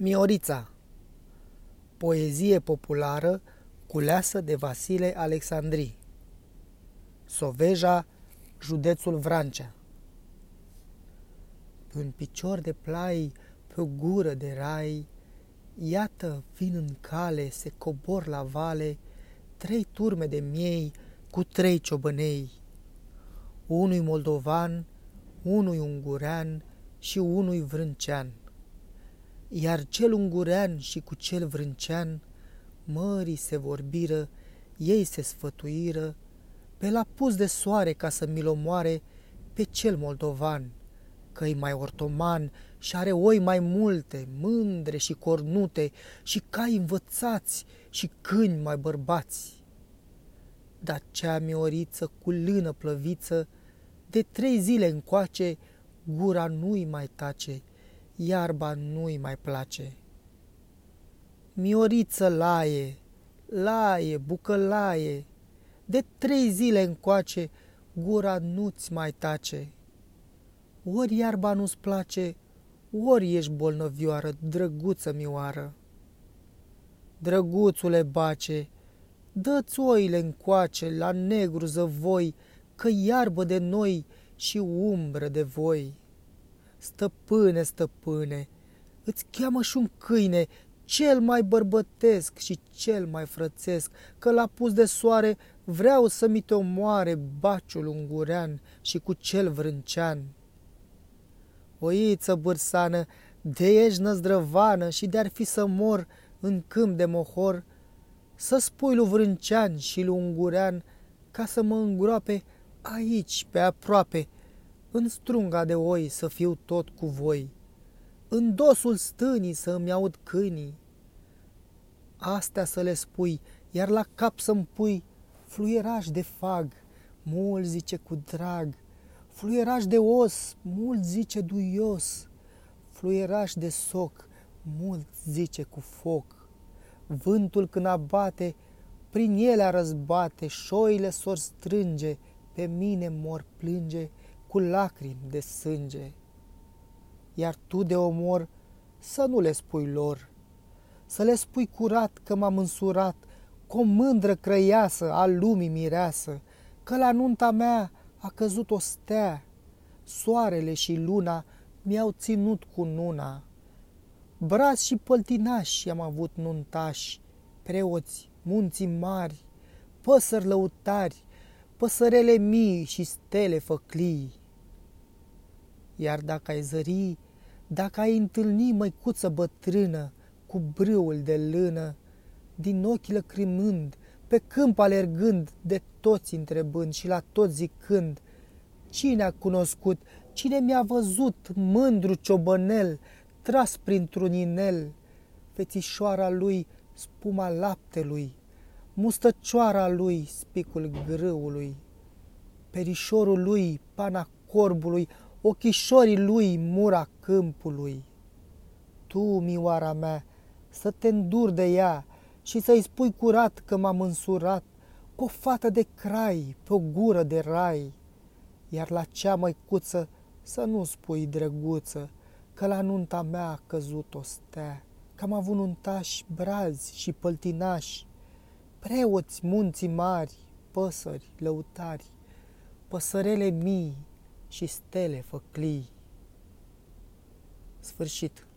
Miorița. Poezie populară culeasă de Vasile Alexandri. Soveja, județul Vrancea. Pe un picior de plai, pe o gură de rai, Iată, vin în cale, se cobor la vale, Trei turme de miei cu trei ciobănei, Unui moldovan, unui ungurean și unui vrâncean iar cel ungurean și cu cel vrâncean, mării se vorbiră, ei se sfătuiră, pe la pus de soare ca să mi omoare pe cel moldovan, că mai ortoman și are oi mai multe, mândre și cornute, și cai învățați și câini mai bărbați. Dar cea mioriță cu lână plăviță, de trei zile încoace, gura nu-i mai tace, iarba nu-i mai place. Mioriță laie, laie, bucălaie, de trei zile încoace, gura nu-ți mai tace. Ori iarba nu-ți place, ori ești bolnăvioară, drăguță mioară. Drăguțule bace, dă-ți oile încoace la negru zăvoi, că iarbă de noi și umbră de voi. Stăpâne, stăpâne, îți cheamă și un câine, cel mai bărbătesc și cel mai frățesc, că la pus de soare vreau să mi te omoare baciul ungurean și cu cel vrâncean. Oiță bârsană, de ești năzdrăvană și de-ar fi să mor în câmp de mohor, să spui lui vrâncean și lui ungurean ca să mă îngroape aici, pe aproape, în strunga de oi să fiu tot cu voi, în dosul stânii să îmi aud câinii. Astea să le spui, iar la cap să-mi pui fluieraș de fag, mult zice cu drag, fluieraș de os, mult zice duios, fluieraș de soc, mult zice cu foc. Vântul când abate, prin ele răzbate, șoile s-or strânge, pe mine mor plânge, cu lacrimi de sânge. Iar tu de omor să nu le spui lor, să le spui curat că m-am însurat cu o mândră crăiasă a lumii mireasă, că la nunta mea a căzut o stea, soarele și luna mi-au ținut cu nuna. Brați și păltinași am avut nuntași, preoți, munții mari, păsări lăutari, păsărele mii și stele făclii. Iar dacă ai zări, dacă ai întâlni măicuță bătrână cu brâul de lână, din ochi lăcrimând, pe câmp alergând, de toți întrebând și la toți zicând, Cine a cunoscut, cine mi-a văzut, mândru ciobănel, tras printr-un inel, fețișoara lui, spuma laptelui, mustăcioara lui, spicul grâului, perișorul lui, pana corbului, ochișorii lui, mura câmpului. Tu, mioara mea, să te îndur de ea și să-i spui curat că m-am însurat cu o fată de crai pe o gură de rai, iar la cea măicuță să nu spui drăguță, că la nunta mea a căzut o stea, că am avut nuntași brazi și păltinași, preoți munții mari, păsări, lăutari, păsărele mii și stele făclii. Sfârșit.